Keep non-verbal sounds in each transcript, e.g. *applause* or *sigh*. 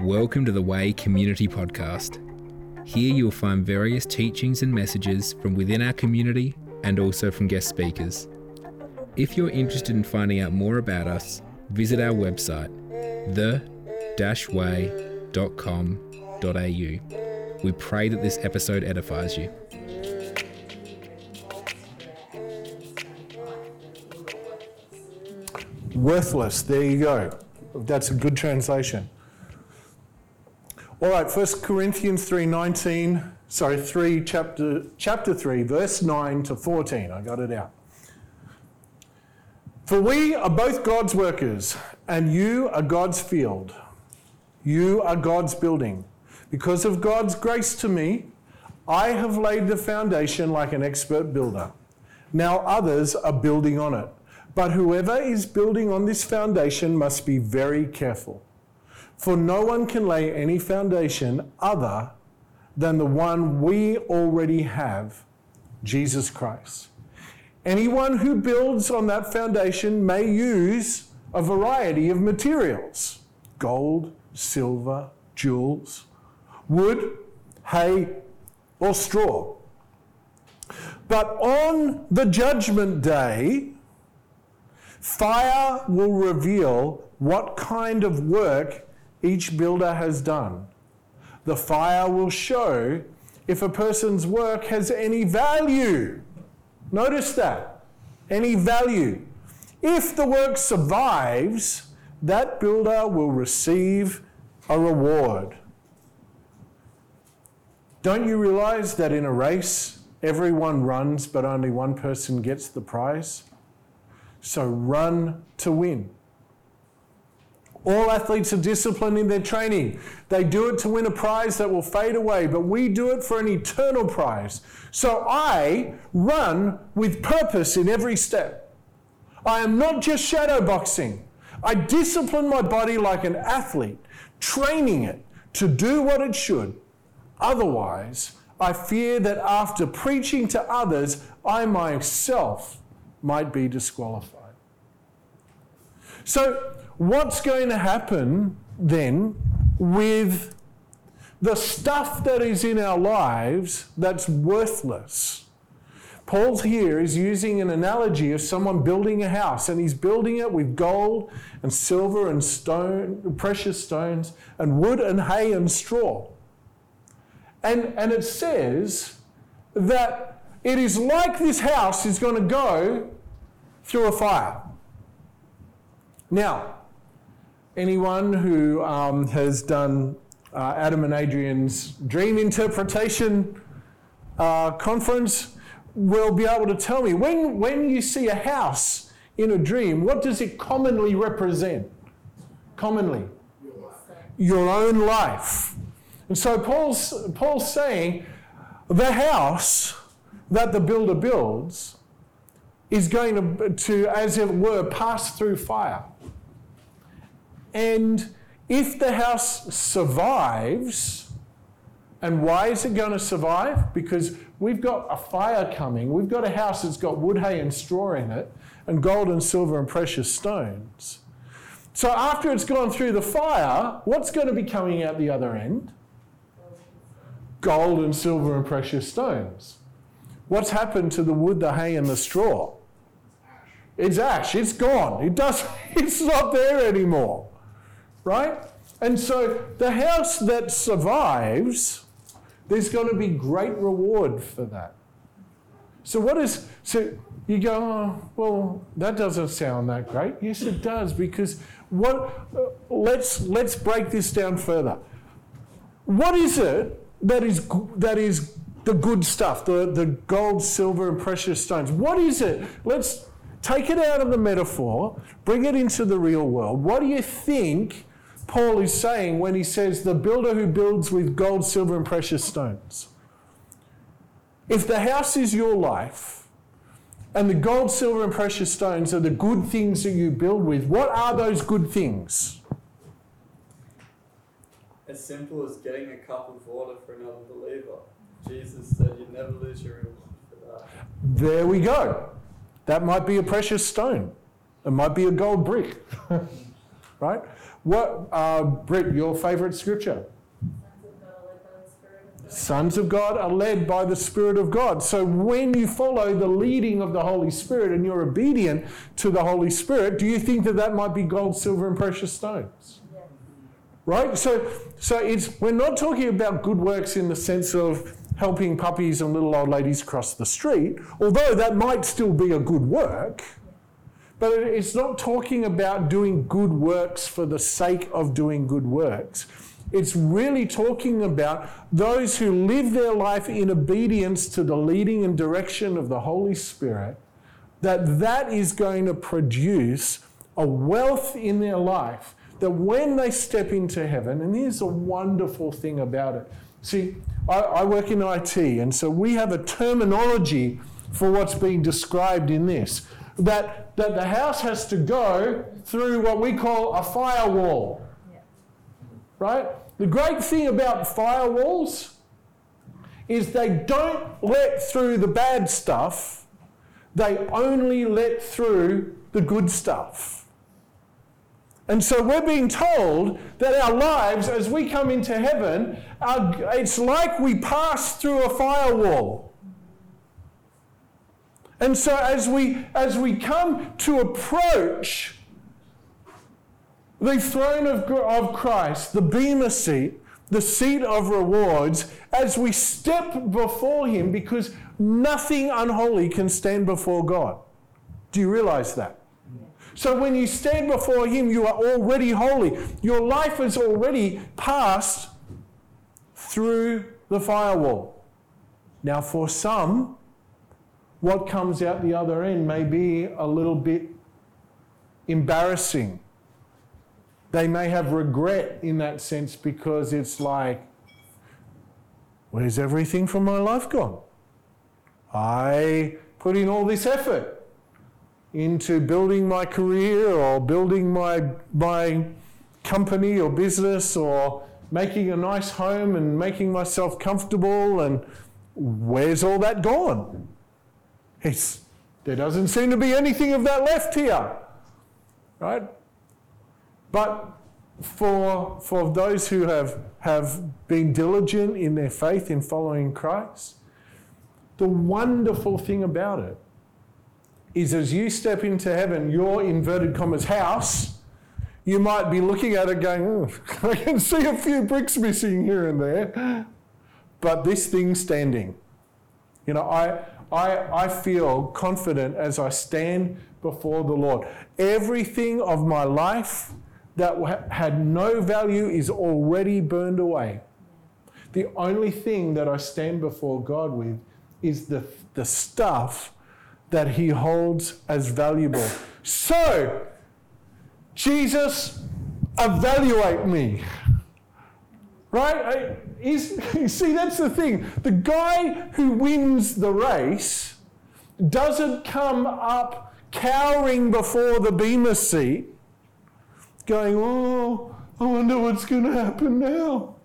Welcome to the Way Community Podcast. Here you'll find various teachings and messages from within our community and also from guest speakers. If you're interested in finding out more about us, visit our website, the-way.com.au. We pray that this episode edifies you. Worthless. There you go. That's a good translation. All right, 1 Corinthians 3:19, sorry, 3 chapter chapter 3 verse 9 to 14. I got it out. For we are both God's workers, and you are God's field. You are God's building. Because of God's grace to me, I have laid the foundation like an expert builder. Now others are building on it. But whoever is building on this foundation must be very careful. For no one can lay any foundation other than the one we already have, Jesus Christ. Anyone who builds on that foundation may use a variety of materials gold, silver, jewels, wood, hay, or straw. But on the judgment day, fire will reveal what kind of work each builder has done. The fire will show if a person's work has any value. Notice that. Any value. If the work survives, that builder will receive a reward. Don't you realize that in a race, everyone runs, but only one person gets the prize? So run to win. All athletes are disciplined in their training. They do it to win a prize that will fade away, but we do it for an eternal prize. So I run with purpose in every step. I am not just shadow boxing. I discipline my body like an athlete, training it to do what it should. Otherwise, I fear that after preaching to others, I myself might be disqualified. So, what's going to happen then with the stuff that is in our lives that's worthless? Paul's here is using an analogy of someone building a house, and he's building it with gold and silver and stone, precious stones, and wood and hay and straw. And, and it says that it is like this house is going to go through a fire. Now, anyone who um, has done uh, Adam and Adrian's dream interpretation uh, conference will be able to tell me when, when you see a house in a dream, what does it commonly represent? Commonly, your own life. And so Paul's, Paul's saying the house that the builder builds is going to, to, as it were, pass through fire. And if the house survives, and why is it going to survive? Because we've got a fire coming. We've got a house that's got wood, hay, and straw in it, and gold and silver and precious stones. So after it's gone through the fire, what's going to be coming out the other end? Gold and silver and precious stones. What's happened to the wood, the hay, and the straw? It's ash. It's gone. It does. *laughs* It's not there anymore right? And so the house that survives, there's going to be great reward for that. So what is so you go, oh, well, that doesn't sound that great. Yes, it does because what? Uh, let's let's break this down further. What is it that is that is the good stuff, the, the gold, silver, and precious stones? What is it? Let's take it out of the metaphor, bring it into the real world. What do you think Paul is saying when he says, the builder who builds with gold, silver, and precious stones. If the house is your life, and the gold, silver, and precious stones are the good things that you build with, what are those good things? As simple as getting a cup of water for another believer. Jesus said you'd never lose your reward for that. There we go. That might be a precious stone. It might be a gold brick. *laughs* right? What, uh, Britt, your favorite scripture? Sons of God are led by the Spirit of God. So when you follow the leading of the Holy Spirit and you're obedient to the Holy Spirit, do you think that that might be gold, silver, and precious stones? Right? So, so it's we're not talking about good works in the sense of helping puppies and little old ladies cross the street, although that might still be a good work. But it's not talking about doing good works for the sake of doing good works. It's really talking about those who live their life in obedience to the leading and direction of the Holy Spirit, that that is going to produce a wealth in their life that when they step into heaven, and here's a wonderful thing about it. See, I, I work in IT, and so we have a terminology for what's being described in this. That, that the house has to go through what we call a firewall right? The great thing about firewalls is they don't let through the bad stuff, they only let through the good stuff. And so we're being told that our lives, as we come into heaven, are, it's like we pass through a firewall. And so as we, as we come to approach the throne of, of Christ, the Bema seat, the seat of rewards, as we step before Him, because nothing unholy can stand before God. Do you realize that? So when you stand before Him, you are already holy. Your life has already passed through the firewall. Now, for some, what comes out the other end may be a little bit embarrassing they may have regret in that sense because it's like, where's everything from my life gone? I put in all this effort into building my career or building my, my company or business or making a nice home and making myself comfortable and where's all that gone? It's, there doesn't seem to be anything of that left here. Right? But for, for those who have, have been diligent in their faith in following Christ, the wonderful thing about it is as you step into heaven, your inverted commas house, you might be looking at it going, oh, *laughs* I can see a few bricks missing here and there, but this thing's standing. You know, I, I, I feel confident as I stand before the Lord. Everything of my life that had no value is already burned away. The only thing that I stand before God with is the, the stuff that He holds as valuable. So, Jesus, evaluate me. Right? Is, *laughs* see, that's the thing. The guy who wins the race doesn't come up cowering before the Bema seat going, oh, I wonder what's going to happen now.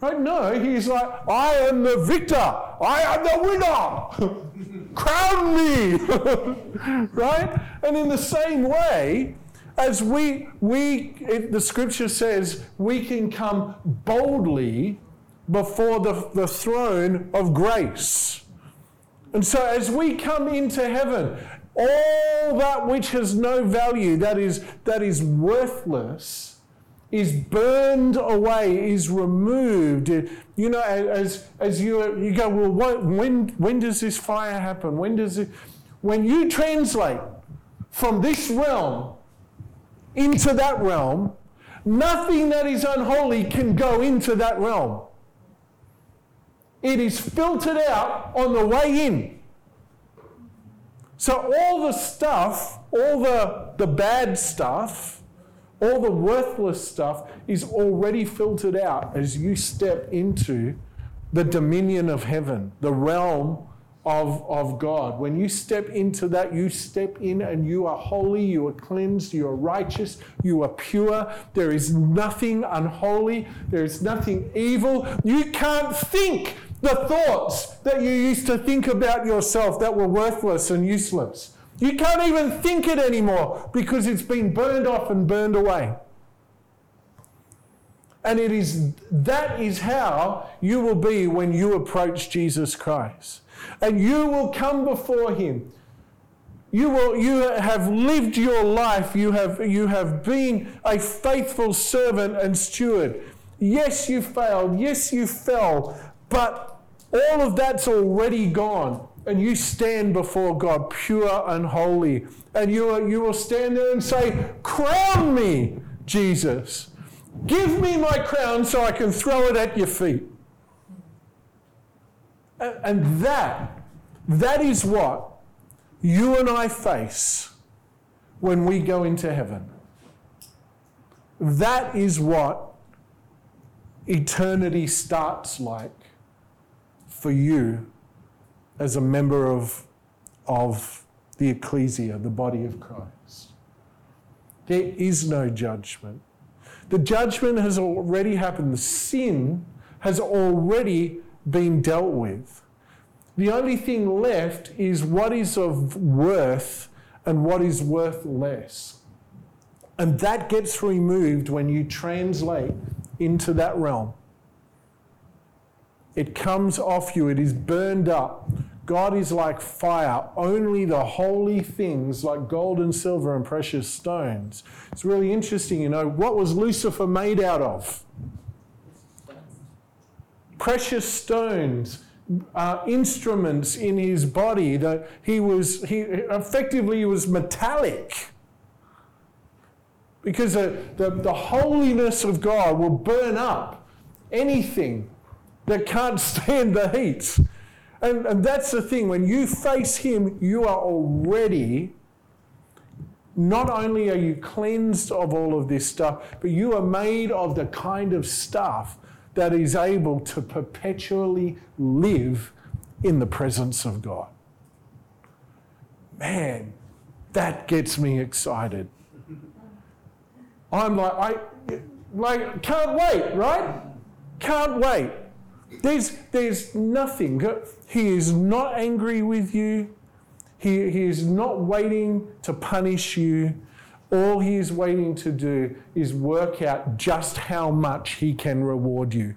Right? No, he's like, I am the victor. I am the winner. *laughs* Crown me. *laughs* right? And in the same way, as we, we it, the scripture says, we can come boldly before the, the throne of grace. And so as we come into heaven, all that which has no value, that is, that is worthless, is burned away, is removed. You know, as, as you, you go, well, what, when, when does this fire happen? When does it? When you translate from this realm into that realm, nothing that is unholy can go into that realm. It is filtered out on the way in. So all the stuff, all the, the bad stuff, all the worthless stuff is already filtered out as you step into the dominion of heaven, the realm of, of God. When you step into that, you step in and you are holy, you are cleansed, you are righteous, you are pure. There is nothing unholy, there is nothing evil. You can't think the thoughts that you used to think about yourself that were worthless and useless. You can't even think it anymore because it's been burned off and burned away. And it is that is how you will be when you approach Jesus Christ. And you will come before him. You will you have lived your life. You have you have been a faithful servant and steward. Yes, you failed. Yes, you fell. But all of that's already gone. And you stand before God pure and holy. And you, you will stand there and say, Crown me, Jesus. Give me my crown so I can throw it at your feet. And that, that is what you and I face when we go into heaven. That is what eternity starts like for you as a member of, of the ecclesia, the body of Christ. There is no judgment. The judgment has already happened. The sin has already been dealt with. The only thing left is what is of worth and what is worth less. And that gets removed when you translate into that realm. It comes off you, it is burned up. God is like fire. Only the holy things, like gold and silver and precious stones. It's really interesting, you know. What was Lucifer made out of? Precious stones. Uh, instruments in his body that he was he effectively was metallic because the, the, the holiness of God will burn up anything that can't *laughs* stand the heat. And, and that's the thing, when you face Him, you are already, not only are you cleansed of all of this stuff, but you are made of the kind of stuff that is able to perpetually live in the presence of God. Man, that gets me excited. I'm like, I like can't wait, right? Can't wait. There's there's nothing. He is not angry with you. He, he is not waiting to punish you. All he is waiting to do is work out just how much he can reward you.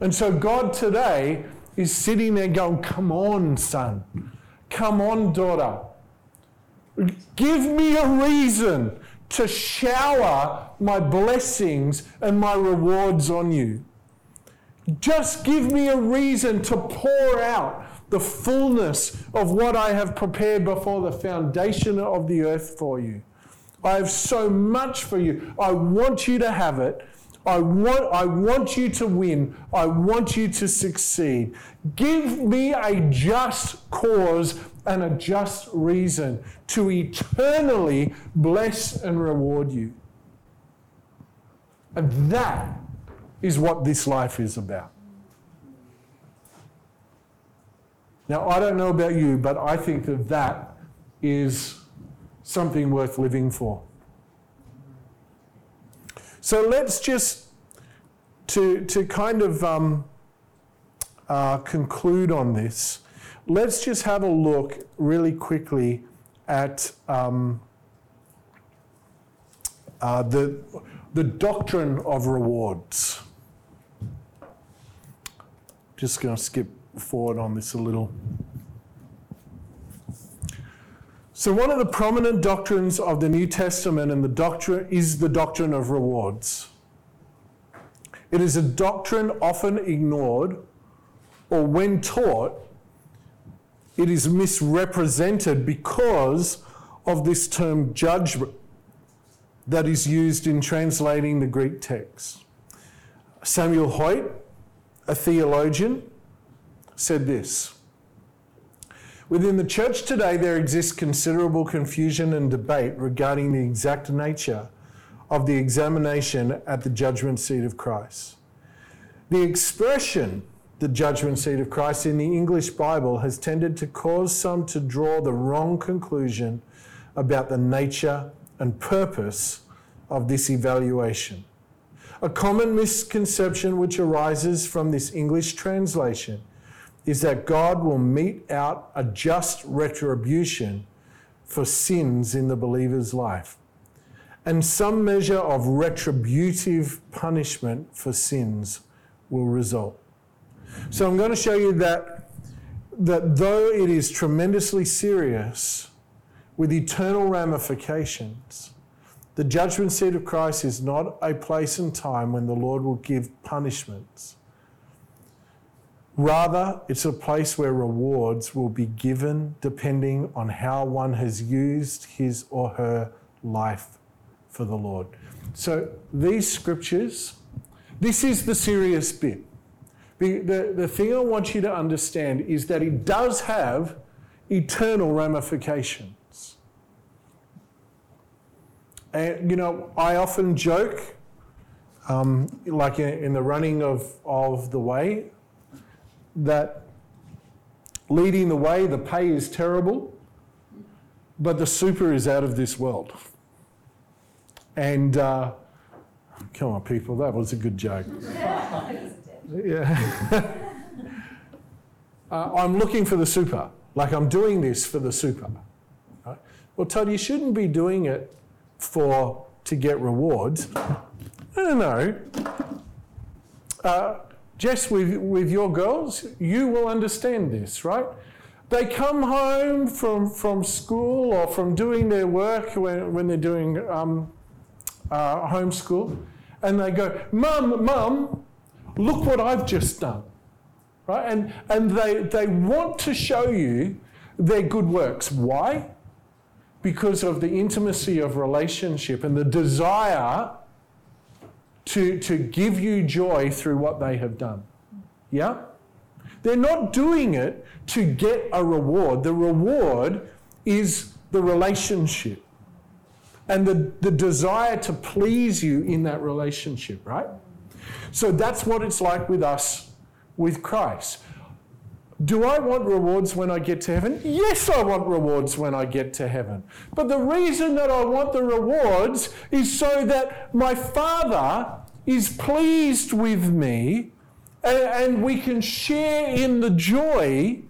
And so God today is sitting there going, Come on, son. Come on, daughter. Give me a reason to shower my blessings and my rewards on you. Just give me a reason to pour out the fullness of what I have prepared before the foundation of the earth for you. I have so much for you. I want you to have it. I want, I want you to win. I want you to succeed. Give me a just cause and a just reason to eternally bless and reward you. And that is what this life is about. Now, I don't know about you, but I think that that is something worth living for. So let's just, to, to kind of um, uh, conclude on this, let's just have a look really quickly at um, uh, the, the doctrine of rewards. Just going to skip forward on this a little. So, one of the prominent doctrines of the New Testament and the doctrine is the doctrine of rewards. It is a doctrine often ignored, or when taught, it is misrepresented because of this term judgment that is used in translating the Greek text. Samuel Hoyt, a theologian, said this Within the church today, there exists considerable confusion and debate regarding the exact nature of the examination at the judgment seat of Christ. The expression the judgment seat of Christ in the English Bible has tended to cause some to draw the wrong conclusion about the nature and purpose of this evaluation. A common misconception which arises from this English translation is that God will mete out a just retribution for sins in the believer's life. and some measure of retributive punishment for sins will result. So I'm going to show you that, that though it is tremendously serious with eternal ramifications, the judgment seat of Christ is not a place and time when the Lord will give punishments. Rather, it's a place where rewards will be given depending on how one has used his or her life for the Lord. So, these scriptures, this is the serious bit. The, the, the thing I want you to understand is that it does have eternal ramifications. And, you know, I often joke, um, like in, in the running of, of the way, that leading the way, the pay is terrible, but the super is out of this world. And uh, come on, people, that was a good joke. *laughs* yeah. *laughs* uh, I'm looking for the super, like I'm doing this for the super. Right? Well, Todd, you shouldn't be doing it for to get rewards. I don't know. Uh, Jess, with, with your girls, you will understand this, right? They come home from, from school or from doing their work when, when they're doing um, uh, homeschool, and they go, Mum, Mum, look what I've just done. Right? And, and they, they want to show you their good works. Why? Because of the intimacy of relationship and the desire to, to give you joy through what they have done. Yeah? They're not doing it to get a reward. The reward is the relationship and the, the desire to please you in that relationship, right? So that's what it's like with us with Christ. Do I want rewards when I get to heaven? Yes, I want rewards when I get to heaven. But the reason that I want the rewards is so that my Father is pleased with me and, and we can share in the joy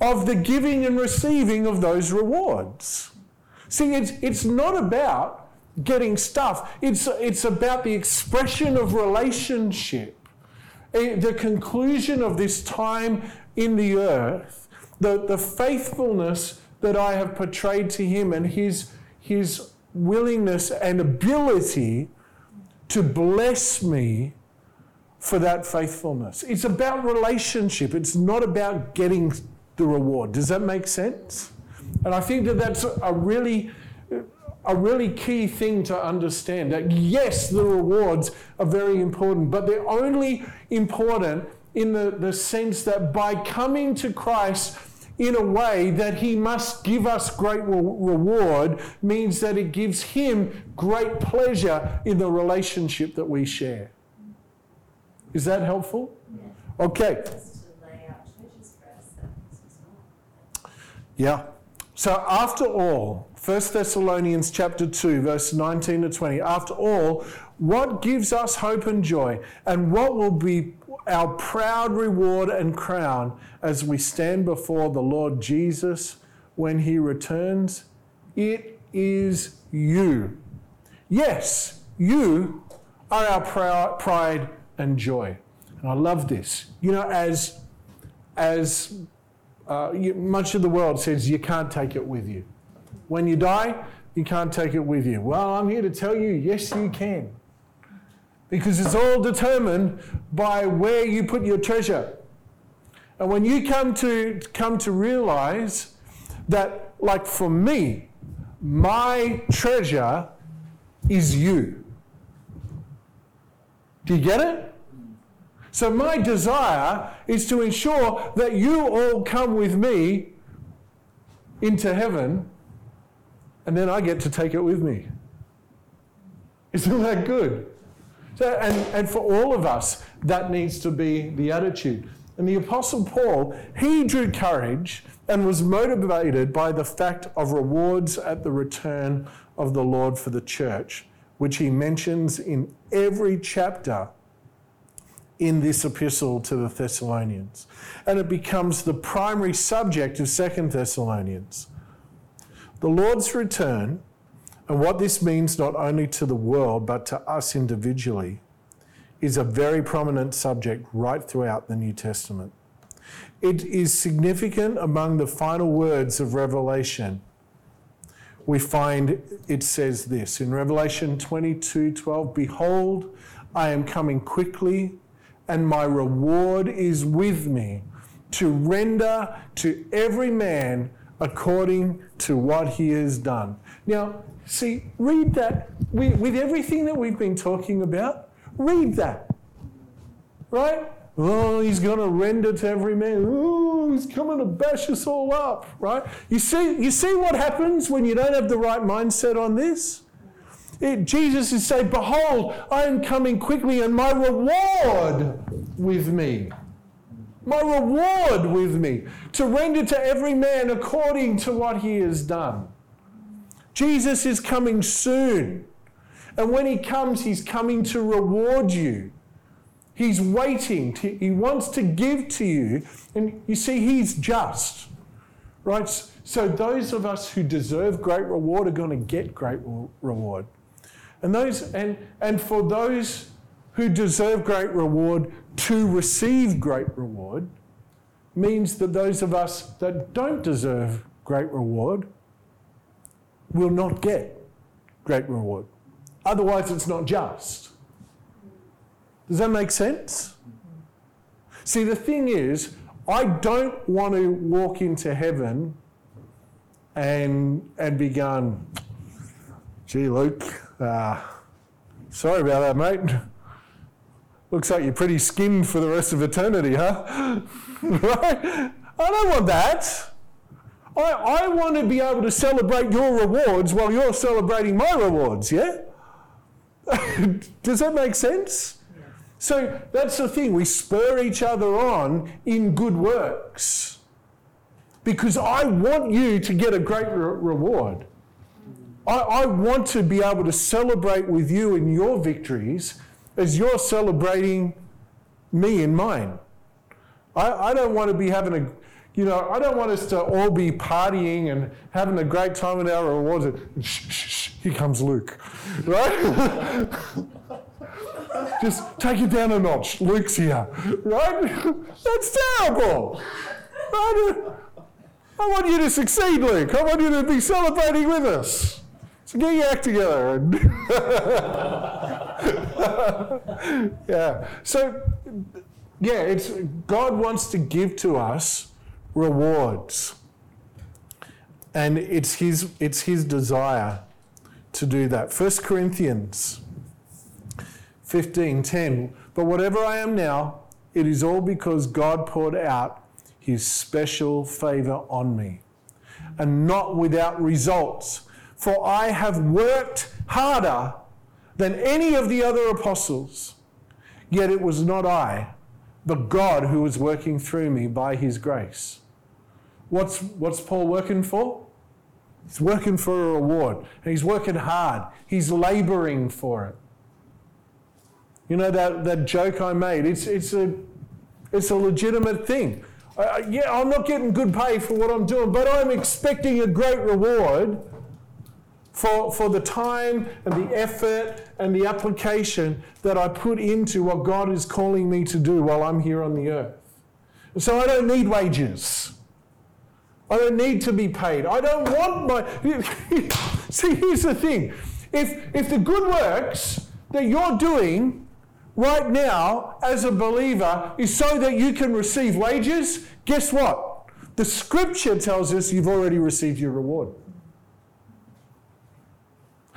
of the giving and receiving of those rewards. See, it's, it's not about getting stuff, it's, it's about the expression of relationship Eh, the conclusion of this time in the earth, the, the faithfulness that I have portrayed to him and his, his willingness and ability to bless me for that faithfulness. It's about relationship, it's not about getting the reward. Does that make sense? And I think that that's a really a really key thing to understand that yes, the rewards are very important, but they're only important in the, the sense that by coming to Christ in a way that he must give us great re- reward means that it gives him great pleasure in the relationship that we share. Is that helpful? Okay. Yeah. So after all, 1 Thessalonians chapter 2 verse 19 to 20, after all, what gives us hope and joy and what will be our proud reward and crown as we stand before the Lord Jesus when he returns? It is you. Yes, you are our pride and joy. And I love this. You know, as, as uh, much of the world says, you can't take it with you. When you die, you can't take it with you. Well, I'm here to tell you, yes, you can. Because it's all determined by where you put your treasure. And when you come to, come to realize that, like for me, my treasure is you. Do you get it? So, my desire is to ensure that you all come with me into heaven, and then I get to take it with me. Isn't that good? So, and, and for all of us, that needs to be the attitude. And the Apostle Paul, he drew courage and was motivated by the fact of rewards at the return of the Lord for the church, which he mentions in every chapter in this epistle to the Thessalonians. And it becomes the primary subject of Second Thessalonians. The Lord's return And what this means not only to the world, but to us individually, is a very prominent subject right throughout the New Testament. It is significant among the final words of Revelation. We find it says this in Revelation 22 12 Behold, I am coming quickly, and my reward is with me to render to every man according to what he has done. Now, see, read that with everything that we've been talking about, read that. Right? Oh, he's going to render to every man. Oh, he's coming to bash us all up, right? You see, you see what happens when you don't have the right mindset on this? It, Jesus is saying, Behold, I am coming quickly, and my reward with me. My reward with me to render to every man according to what he has done. Jesus is coming soon. And when he comes, he's coming to reward you. He's waiting. To, he wants to give to you. And you see, He's just. Right? So those of us who deserve great reward are going to get great reward. And, those, and, and for those who deserve great reward to receive great reward means that those of us that don't deserve great reward will not get great reward. Otherwise, it's not just. Does that make sense? See, the thing is, I don't want to walk into heaven and, and be going, gee, Luke, uh, sorry about that, mate. Looks like you're pretty skinned for the rest of eternity, huh? *laughs* right? I don't want that. I, I want to be able to celebrate your rewards while you're celebrating my rewards, yeah? *laughs* Does that make sense? So that's the thing. We spur each other on in good works. Because I want you to get a great re- reward. I, I want to be able to celebrate with you in your victories as you're celebrating me and mine. I, I don't want to be having a, you know, I don't want us to all be partying and having a great time in our rewards. Shh, shh, shh, here comes Luke, *laughs* right? *laughs* Just take it down a notch. Luke's here, right? *laughs* That's terrible. Right? I want you to succeed, Luke. I want you to be celebrating with us. So get your act together. *laughs* yeah. So, yeah, it's God wants to give to us rewards, and it's His it's His desire to do that. First Corinthians 15:10 But whatever I am now it is all because God poured out his special favor on me and not without results for I have worked harder than any of the other apostles. Yet it was not I but God who was working through me by his grace. What's what's Paul working for? He's working for a reward and he's working hard. He's laboring for it. You know that, that joke I made? It's, it's, a, it's a legitimate thing. Uh, yeah, I'm not getting good pay for what I'm doing, but I'm expecting a great reward for, for the time and the effort and the application that I put into what God is calling me to do while I'm here on the earth. So I don't need wages. I don't need to be paid. I don't want my. *laughs* See, here's the thing if, if the good works that you're doing right now as a believer is so that you can receive wages, guess what? The scripture tells us you've already received your reward.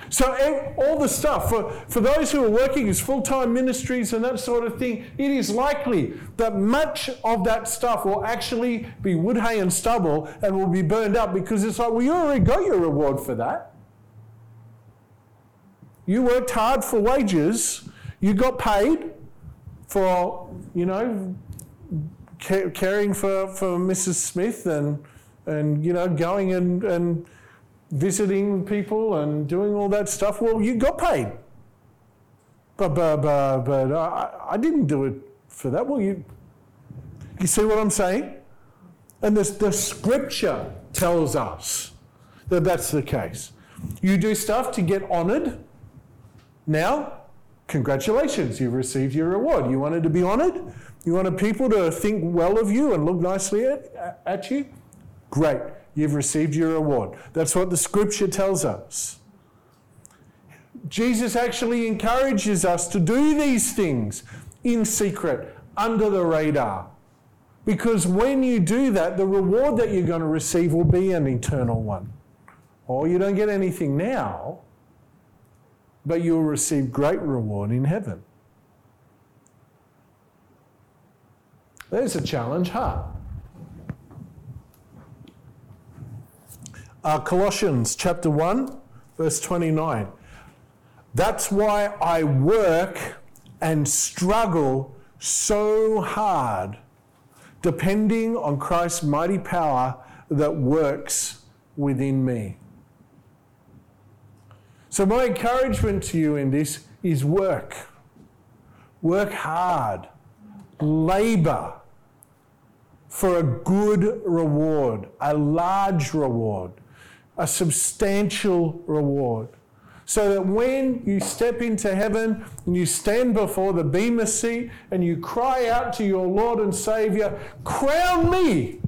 So, all the stuff for, for those who are working as full time ministries and that sort of thing, it is likely that much of that stuff will actually be wood, hay, and stubble and will be burned up because it's like, well, you already got your reward for that. You worked hard for wages, you got paid for, you know, caring for, for Mrs. Smith and, and you know, going and, and visiting people and doing all that stuff. Well, you got paid. But, but, but, but I, I didn't do it for that. Well, you, you see what I'm saying? And this, the scripture tells us that that's the case. You do stuff to get honored. Now, congratulations, you've received your reward. You wanted to be honored? You wanted people to think well of you and look nicely at, at you? Great, you've received your reward. That's what the scripture tells us. Jesus actually encourages us to do these things in secret, under the radar. Because when you do that, the reward that you're going to receive will be an eternal one. Or you don't get anything now, but you'll receive great reward in heaven. There's a challenge, huh? Uh, Colossians chapter 1, verse 29. That's why I work and struggle so hard, depending on Christ's mighty power that works within me. So, my encouragement to you in this is work. Work hard, labor for a good reward, a large reward, a substantial reward. So that when you step into heaven and you stand before the Bema seat and you cry out to your Lord and Savior, Crown me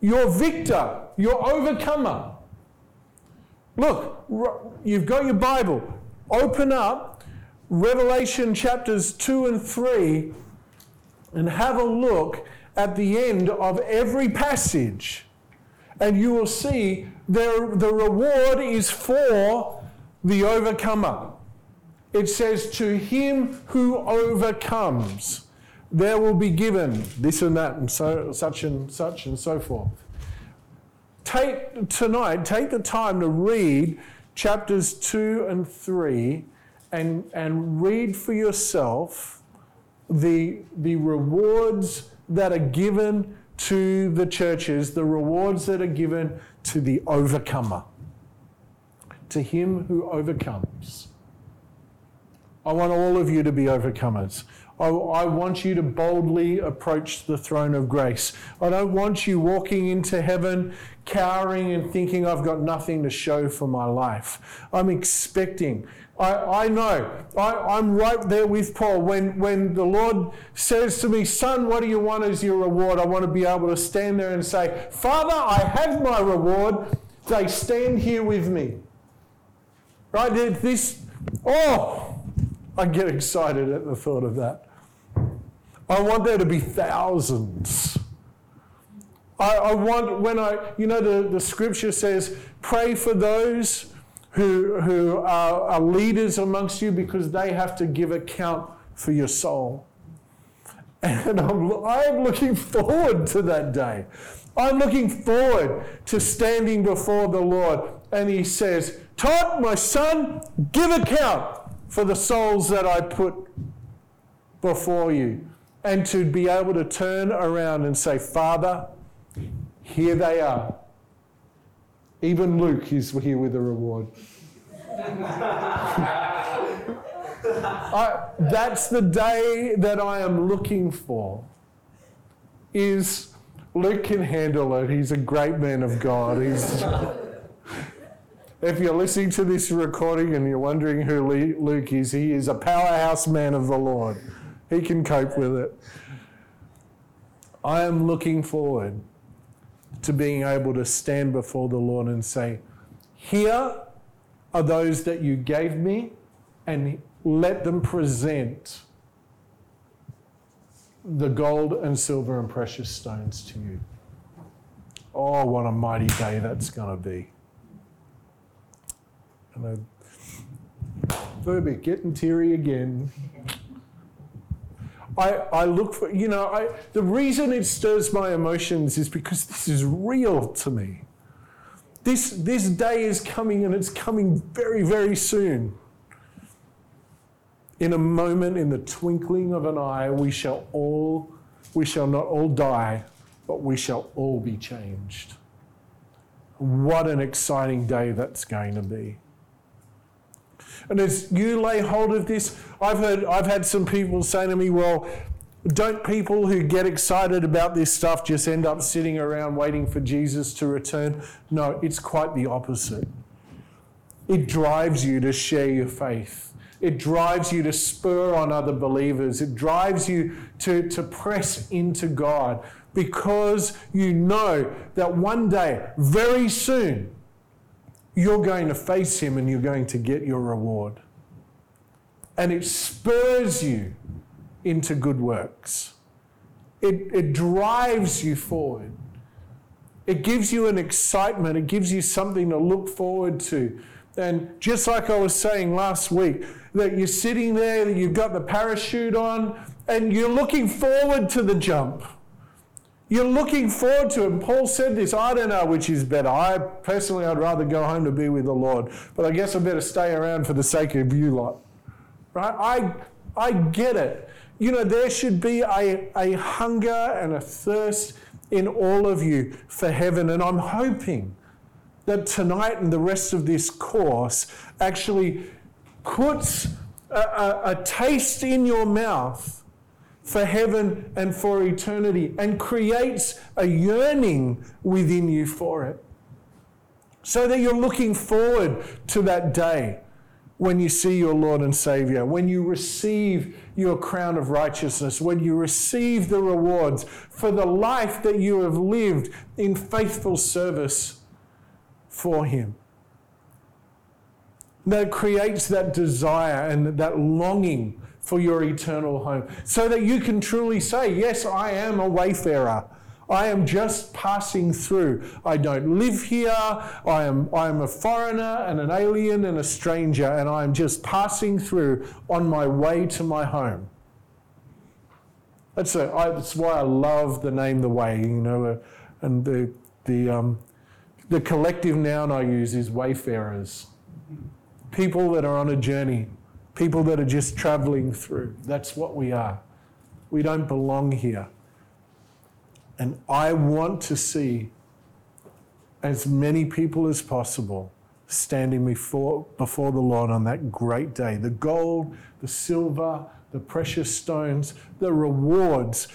your victor, your overcomer. Look, you've got your Bible. Open up Revelation chapters 2 and 3 and have a look at the end of every passage. And you will see there, the reward is for the overcomer. It says, To him who overcomes, there will be given this and that, and so, such and such, and so forth take tonight, take the time to read chapters 2 and 3 and, and read for yourself the, the rewards that are given to the churches, the rewards that are given to the overcomer, to him who overcomes. I want all of you to be overcomers. I, I, want you to boldly approach the throne of grace. I don't want you walking into heaven cowering and thinking I've got nothing to show for my life. I'm expecting. I, I know. I, am right there with Paul. When, when the Lord says to me, Son, what do you want as your reward? I want to be able to stand there and say, Father, I have my reward. They stand here with me. Right? This, oh, I get excited at the thought of that. I want there to be thousands. I, I want, when I, you know, the, the scripture says, pray for those who, who are, are leaders amongst you because they have to give account for your soul. And I'm, I'm looking forward to that day. I'm looking forward to standing before the Lord. And He says, Todd, my son, give account for the souls that I put before you and to be able to turn around and say, Father, here they are. Even Luke is here with a reward. *laughs* I, that's the day that I am looking for. Is Luke can handle it. He's a great man of God. He's if you're listening to this recording and you're wondering who Luke is, he is a powerhouse man of the Lord. He can cope with it. I am looking forward to being able to stand before the Lord and say, Here are those that you gave me, and let them present the gold and silver and precious stones to you. Oh, what a mighty day that's going to be. And I, be getting teary again. I, I look for, you know, I, the reason it stirs my emotions is because this is real to me. This, this day is coming and it's coming very, very soon. In a moment, in the twinkling of an eye, we shall all, we shall not all die, but we shall all be changed. What an exciting day that's going to be. And as you lay hold of this, I've heard, I've had some people say to me, well, don't people who get excited about this stuff just end up sitting around waiting for Jesus to return? No, it's quite the opposite. It drives you to share your faith. It drives you to spur on other believers. It drives you to, to press into God because you know that one day, very soon, you're going to face Him and you're going to get your reward. And it spurs you into good works, it, it drives you forward. It gives you an excitement, it gives you something to look forward to. And just like I was saying last week, that you're sitting there, that you've got the parachute on, and you're looking forward to the jump. You're looking forward to it. And Paul said this I don't know which is better. I personally, I'd rather go home to be with the Lord, but I guess I better stay around for the sake of you lot. Right? I, I get it. You know, there should be a, a hunger and a thirst in all of you for heaven. And I'm hoping that tonight and the rest of this course actually puts a, a, a taste in your mouth for heaven and for eternity and creates a yearning within you for it. So that you're looking forward to that day when you see your Lord and Savior, when you receive your crown of righteousness, when you receive the rewards for the life that you have lived in faithful service for Him. That creates that desire and that longing for your eternal home so that you can truly say, Yes, I am a wayfarer. I am just passing through. I don't live here. I am, I am a foreigner and an alien and a stranger, and I am just passing through on my way to my home. That's, a, I, that's why I love the name The Way, you know, uh, and the, the, um, the collective noun I use is wayfarers. People that are on a journey, people that are just traveling through. That's what we are. We don't belong here. And I want to see as many people as possible standing before, before the Lord on that great day. The gold, the silver, the precious stones, the rewards.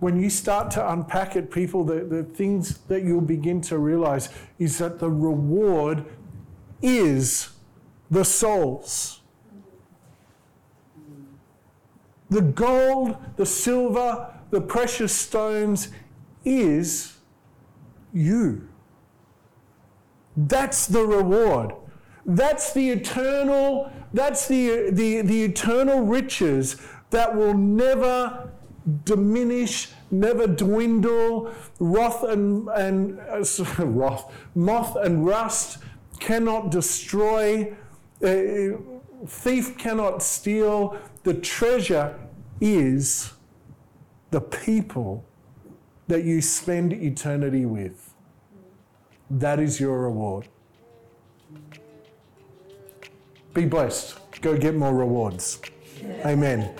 When you start to unpack it, people, the, the things that you'll begin to realize is that the reward is the souls. The gold, the silver, the precious stones is you. That's the reward. That's the eternal, that's the, the, the eternal riches that will never diminish, never dwindle. Wrath and, and uh, *laughs* moth and rust cannot destroy. Uh, thief cannot steal. The treasure is the people that you spend eternity with. That is your reward. Be blessed. Go get more rewards. Amen.